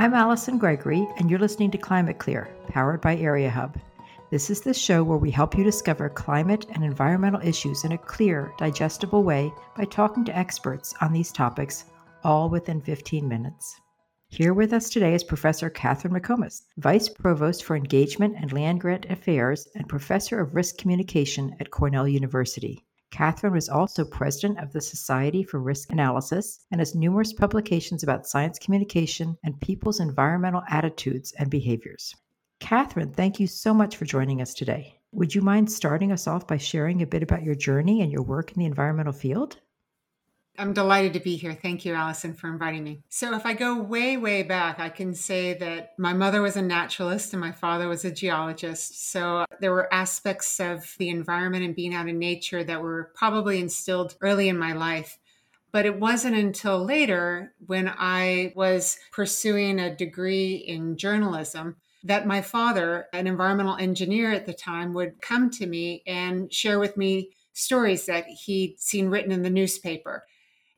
I'm Allison Gregory, and you're listening to Climate Clear, powered by Area Hub. This is the show where we help you discover climate and environmental issues in a clear, digestible way by talking to experts on these topics, all within 15 minutes. Here with us today is Professor Catherine McComas, Vice Provost for Engagement and Land Grant Affairs and Professor of Risk Communication at Cornell University. Catherine was also president of the Society for Risk Analysis and has numerous publications about science communication and people's environmental attitudes and behaviors. Catherine, thank you so much for joining us today. Would you mind starting us off by sharing a bit about your journey and your work in the environmental field? I'm delighted to be here. Thank you, Allison, for inviting me. So, if I go way, way back, I can say that my mother was a naturalist and my father was a geologist. So, there were aspects of the environment and being out in nature that were probably instilled early in my life. But it wasn't until later when I was pursuing a degree in journalism that my father, an environmental engineer at the time, would come to me and share with me stories that he'd seen written in the newspaper.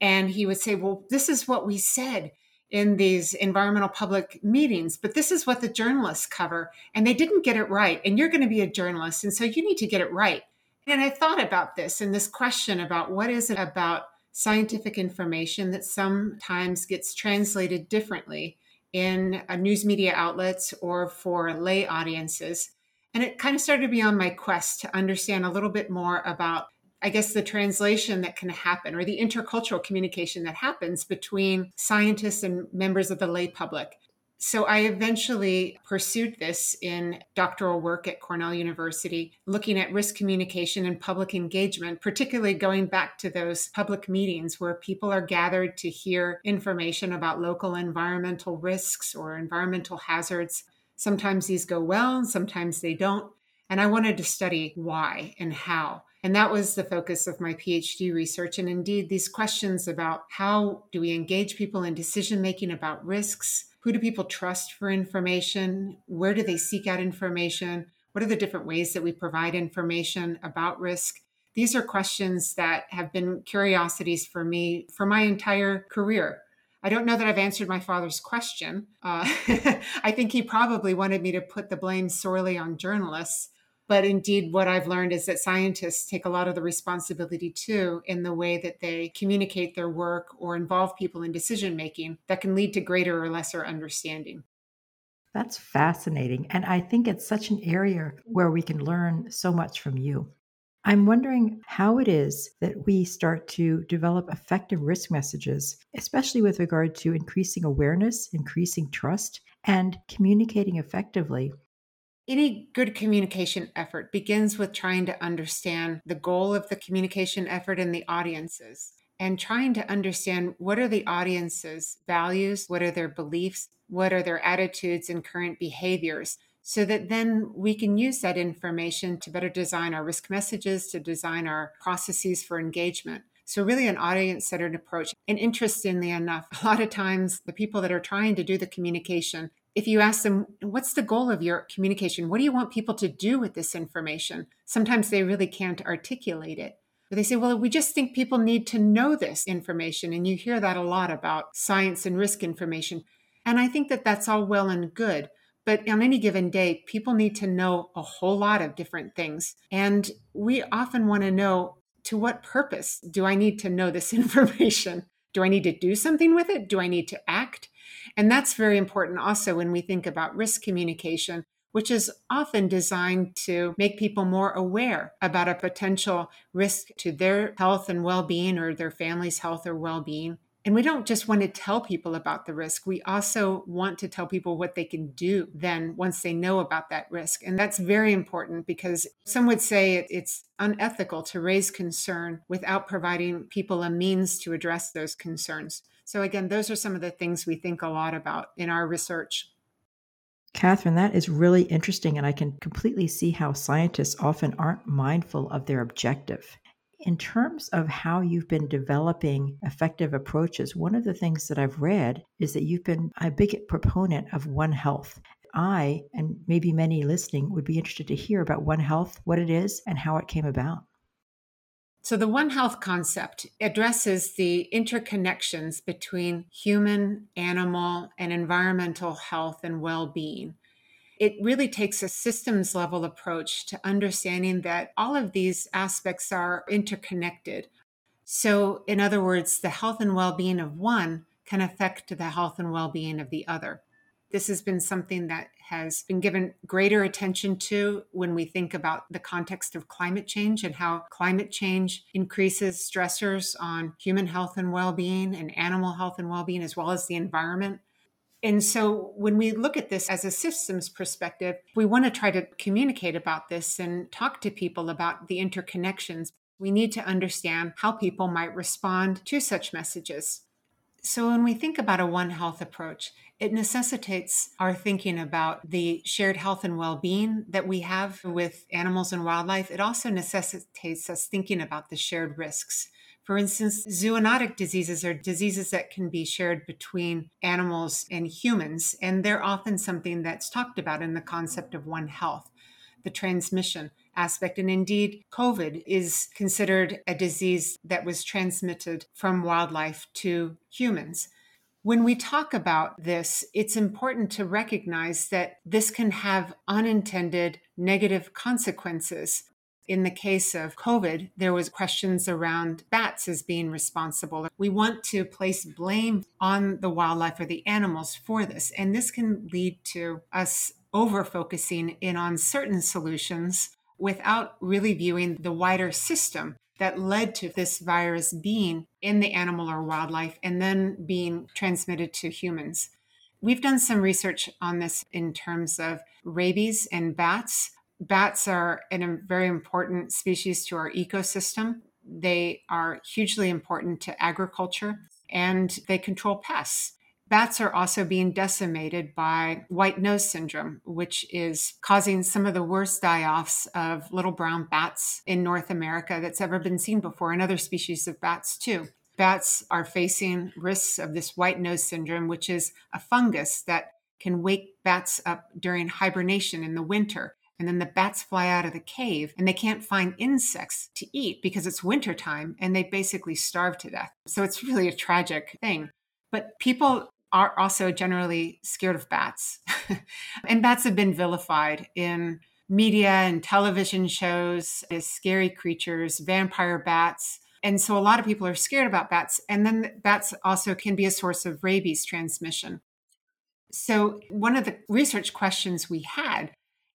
And he would say, Well, this is what we said in these environmental public meetings, but this is what the journalists cover. And they didn't get it right. And you're going to be a journalist. And so you need to get it right. And I thought about this and this question about what is it about scientific information that sometimes gets translated differently in uh, news media outlets or for lay audiences. And it kind of started be on my quest to understand a little bit more about I guess, the translation that can happen or the intercultural communication that happens between scientists and members of the lay public. So I eventually pursued this in doctoral work at Cornell University, looking at risk communication and public engagement, particularly going back to those public meetings where people are gathered to hear information about local environmental risks or environmental hazards. Sometimes these go well, sometimes they don't. And I wanted to study why and how. And that was the focus of my PhD research. And indeed, these questions about how do we engage people in decision making about risks? Who do people trust for information? Where do they seek out information? What are the different ways that we provide information about risk? These are questions that have been curiosities for me for my entire career. I don't know that I've answered my father's question. Uh, I think he probably wanted me to put the blame sorely on journalists. But indeed, what I've learned is that scientists take a lot of the responsibility too in the way that they communicate their work or involve people in decision making that can lead to greater or lesser understanding. That's fascinating. And I think it's such an area where we can learn so much from you. I'm wondering how it is that we start to develop effective risk messages, especially with regard to increasing awareness, increasing trust, and communicating effectively any good communication effort begins with trying to understand the goal of the communication effort and the audiences and trying to understand what are the audience's values, what are their beliefs, what are their attitudes and current behaviors, so that then we can use that information to better design our risk messages, to design our processes for engagement. So, really, an audience centered approach. And interestingly enough, a lot of times the people that are trying to do the communication if you ask them, what's the goal of your communication? What do you want people to do with this information? Sometimes they really can't articulate it. But they say, well, we just think people need to know this information. And you hear that a lot about science and risk information. And I think that that's all well and good. But on any given day, people need to know a whole lot of different things. And we often want to know to what purpose do I need to know this information? Do I need to do something with it? Do I need to act? And that's very important also when we think about risk communication, which is often designed to make people more aware about a potential risk to their health and well being or their family's health or well being. And we don't just want to tell people about the risk. We also want to tell people what they can do then once they know about that risk. And that's very important because some would say it's unethical to raise concern without providing people a means to address those concerns. So, again, those are some of the things we think a lot about in our research. Catherine, that is really interesting, and I can completely see how scientists often aren't mindful of their objective. In terms of how you've been developing effective approaches, one of the things that I've read is that you've been a big proponent of One Health. I, and maybe many listening, would be interested to hear about One Health, what it is, and how it came about. So, the One Health concept addresses the interconnections between human, animal, and environmental health and well being. It really takes a systems level approach to understanding that all of these aspects are interconnected. So, in other words, the health and well being of one can affect the health and well being of the other. This has been something that has been given greater attention to when we think about the context of climate change and how climate change increases stressors on human health and well being and animal health and well being, as well as the environment. And so, when we look at this as a systems perspective, we want to try to communicate about this and talk to people about the interconnections. We need to understand how people might respond to such messages. So, when we think about a One Health approach, it necessitates our thinking about the shared health and well being that we have with animals and wildlife. It also necessitates us thinking about the shared risks. For instance, zoonotic diseases are diseases that can be shared between animals and humans, and they're often something that's talked about in the concept of One Health, the transmission aspect. And indeed, COVID is considered a disease that was transmitted from wildlife to humans. When we talk about this, it's important to recognize that this can have unintended negative consequences. In the case of COVID, there was questions around bats as being responsible. We want to place blame on the wildlife or the animals for this, and this can lead to us over focusing in on certain solutions without really viewing the wider system that led to this virus being in the animal or wildlife and then being transmitted to humans. We've done some research on this in terms of rabies and bats. Bats are a very important species to our ecosystem. They are hugely important to agriculture and they control pests. Bats are also being decimated by white nose syndrome, which is causing some of the worst die offs of little brown bats in North America that's ever been seen before, and other species of bats too. Bats are facing risks of this white nose syndrome, which is a fungus that can wake bats up during hibernation in the winter. And then the bats fly out of the cave and they can't find insects to eat because it's wintertime and they basically starve to death. So it's really a tragic thing. But people are also generally scared of bats. and bats have been vilified in media and television shows as scary creatures, vampire bats. And so a lot of people are scared about bats. And then bats also can be a source of rabies transmission. So, one of the research questions we had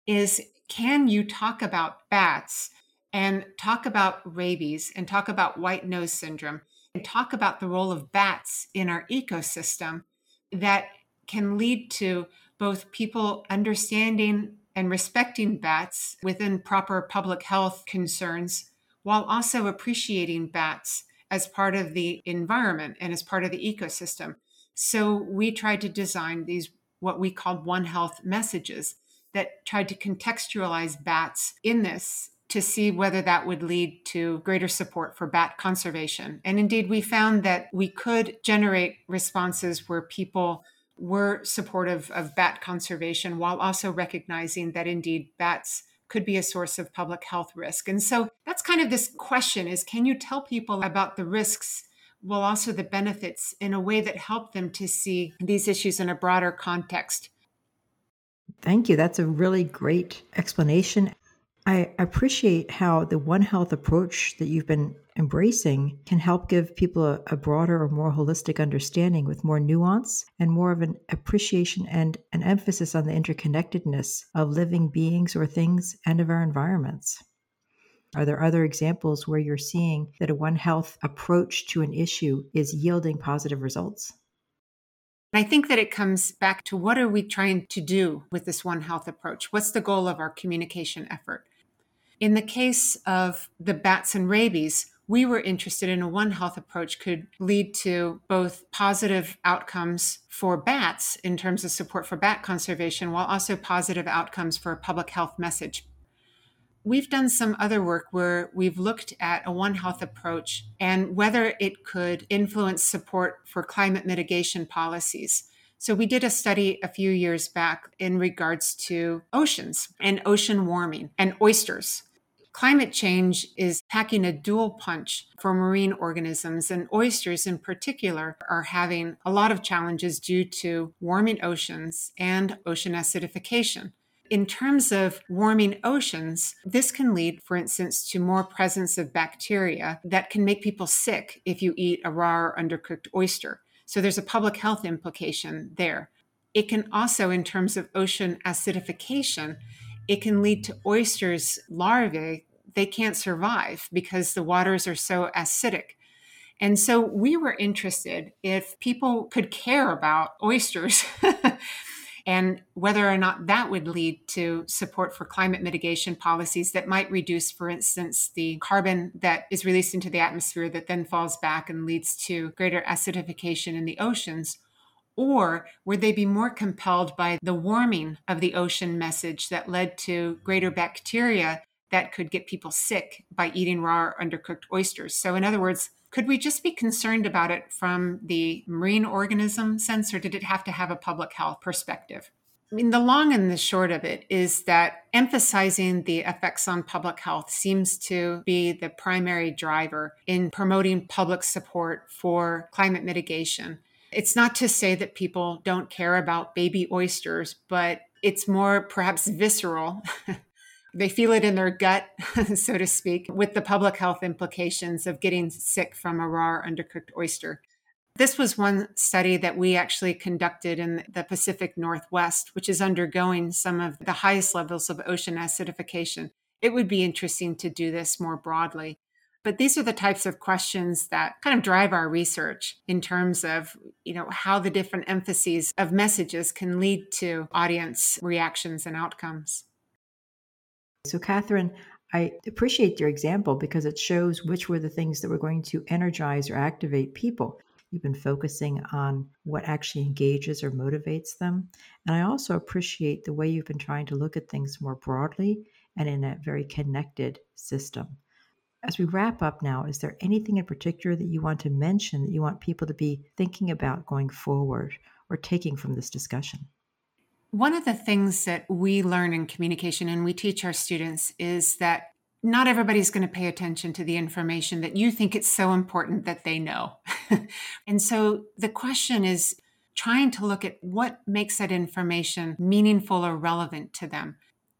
is can you talk about bats and talk about rabies and talk about white nose syndrome and talk about the role of bats in our ecosystem that can lead to both people understanding and respecting bats within proper public health concerns while also appreciating bats as part of the environment and as part of the ecosystem. So we tried to design these what we called One Health messages that tried to contextualize bats in this to see whether that would lead to greater support for bat conservation. And indeed, we found that we could generate responses where people were supportive of bat conservation while also recognizing that indeed bats could be a source of public health risk. And so that's kind of this question is can you tell people about the risks while also the benefits in a way that help them to see these issues in a broader context? Thank you. That's a really great explanation. I appreciate how the One Health approach that you've been embracing can help give people a, a, broader or more holistic understanding with more nuance and more of an appreciation and an emphasis on the interconnectedness of living beings or things and of our environments. Are there other examples where you're seeing that a One Health approach to an issue is yielding positive results? I think that it comes back to what are we trying to do with this One Health approach? What's the goal of our communication effort? In the case of the bats and rabies, we were interested in a One Health approach could lead to both positive outcomes for bats in terms of support for bat conservation, while also positive outcomes for a public health message. We've done some other work where we've looked at a One Health approach and whether it could influence support for climate mitigation policies. So, we did a study a few years back in regards to oceans and ocean warming and oysters Climate change is packing a dual punch for marine organisms, and oysters in particular are having a lot of challenges due to warming oceans and ocean acidification. In terms of warming oceans, this can lead, for instance, to more presence of bacteria that can make people sick if you eat a raw or undercooked oyster. So there's a public health implication there. It can also, in terms of ocean acidification, it can lead to oysters larvae they can't survive because the waters are so acidic. And so we were interested if people could care about oysters and whether or not that would lead to support for climate mitigation policies that might reduce, for instance, the carbon that is released into the atmosphere that then falls back and leads to greater acidification in the oceans. Or would they be more compelled by the warming of the ocean message that led to greater bacteria that could get people sick by eating raw or undercooked oysters. So, in other words, could we just be concerned about it from the marine organism sense, or did it have to have a public health perspective? I mean, the long and the short of it is that emphasizing the effects on public health seems to be the primary driver in promoting public support for climate mitigation. It's not to say that people don't care about baby oysters, but it's more perhaps visceral they feel it in their gut, so to speak, with the public health implications of getting sick from a raw undercooked oyster. This was one study that we actually conducted in the Pacific Northwest, which is undergoing some of the highest levels of ocean acidification. It would be interesting to do this more broadly. But these are the types of questions that kind of drive our research in terms of, you know, how the different emphases of messages can lead to audience reactions and outcomes. So, Catherine, I appreciate your example because it shows which were the things that were going to energize or activate people. You've been focusing on what actually engages or motivates them. And I also appreciate the way you've been trying to look at things more broadly and in a very connected system. As we wrap up now, is there anything in particular that you want to mention that you want people to be thinking about going forward or taking from this discussion? One of the things that we learn in communication and we teach our students is that not everybody's going to pay attention to the information that you think it's so important that they know. and so the question is trying to look at what makes that information meaningful or relevant to them.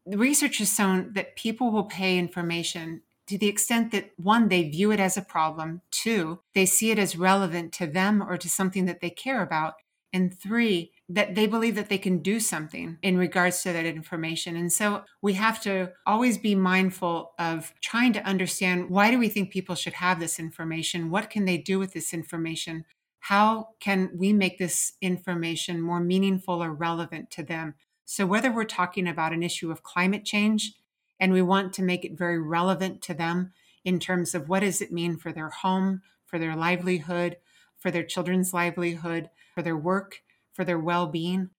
The research has shown that people will pay information to the extent that one, they view it as a problem, two, they see it as relevant to them or to something that they care about, and three, that they believe that they can do something in regards to that information. And so we have to always be mindful of trying to understand why do we think people should have this information? What can they do with this information? How can we make this information more meaningful or relevant to them? So, whether we're talking about an issue of climate change and we want to make it very relevant to them in terms of what does it mean for their home, for their livelihood, for their children's livelihood, for their work, for their well-being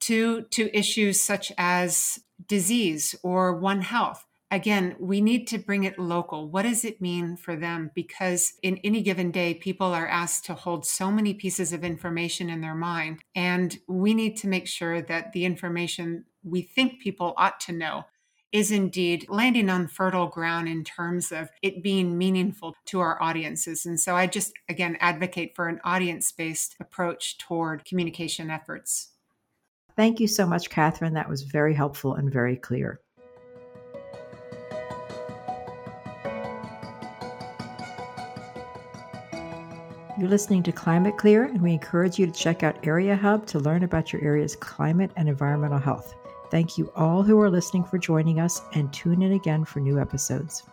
to to issues such as disease or one health. Again we need to bring it local. What does it mean for them? Because in any given day people are asked to hold so many pieces of information in their mind and we need to make sure that the information we think people ought to know is indeed landing on fertile ground in terms of it being meaningful to our audiences. And so I just, again, advocate for an audience based approach toward communication efforts. Thank you so much, Catherine. That was very helpful and very clear. You're listening to Climate Clear, and we encourage you to check out Area Hub to learn about your area's climate and environmental health. Thank you all who are listening for joining us and tune in again for new episodes.